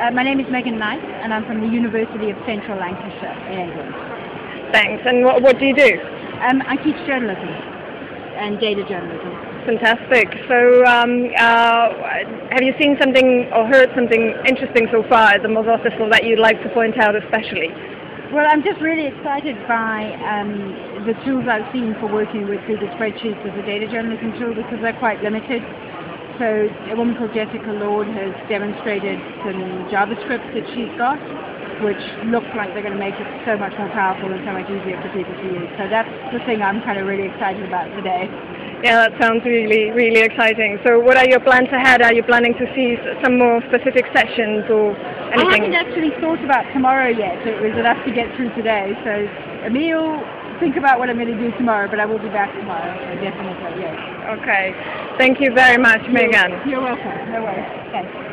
Uh, my name is Megan Knight, and I'm from the University of Central Lancashire in England. Thanks. And what, what do you do? Um, I teach journalism and data journalism. Fantastic. So, um, uh, have you seen something or heard something interesting so far at the Mozilla Festival that you'd like to point out especially? Well, I'm just really excited by um, the tools I've seen for working with Google Spreadsheets as a data journalism tool because they're quite limited. So a woman called Jessica Lord has demonstrated some JavaScript that she's got, which looks like they're going to make it so much more powerful and so much easier for people to use. So that's the thing I'm kind of really excited about today. Yeah, that sounds really, really exciting. So what are your plans ahead? Are you planning to see some more specific sessions or anything? I haven't actually thought about tomorrow yet. It was enough to get through today. So Emil, think about what I'm going to do tomorrow, but I will be back tomorrow. So definitely, yes. Okay. Thank you very much, Megan. You're welcome. No worries. Thanks.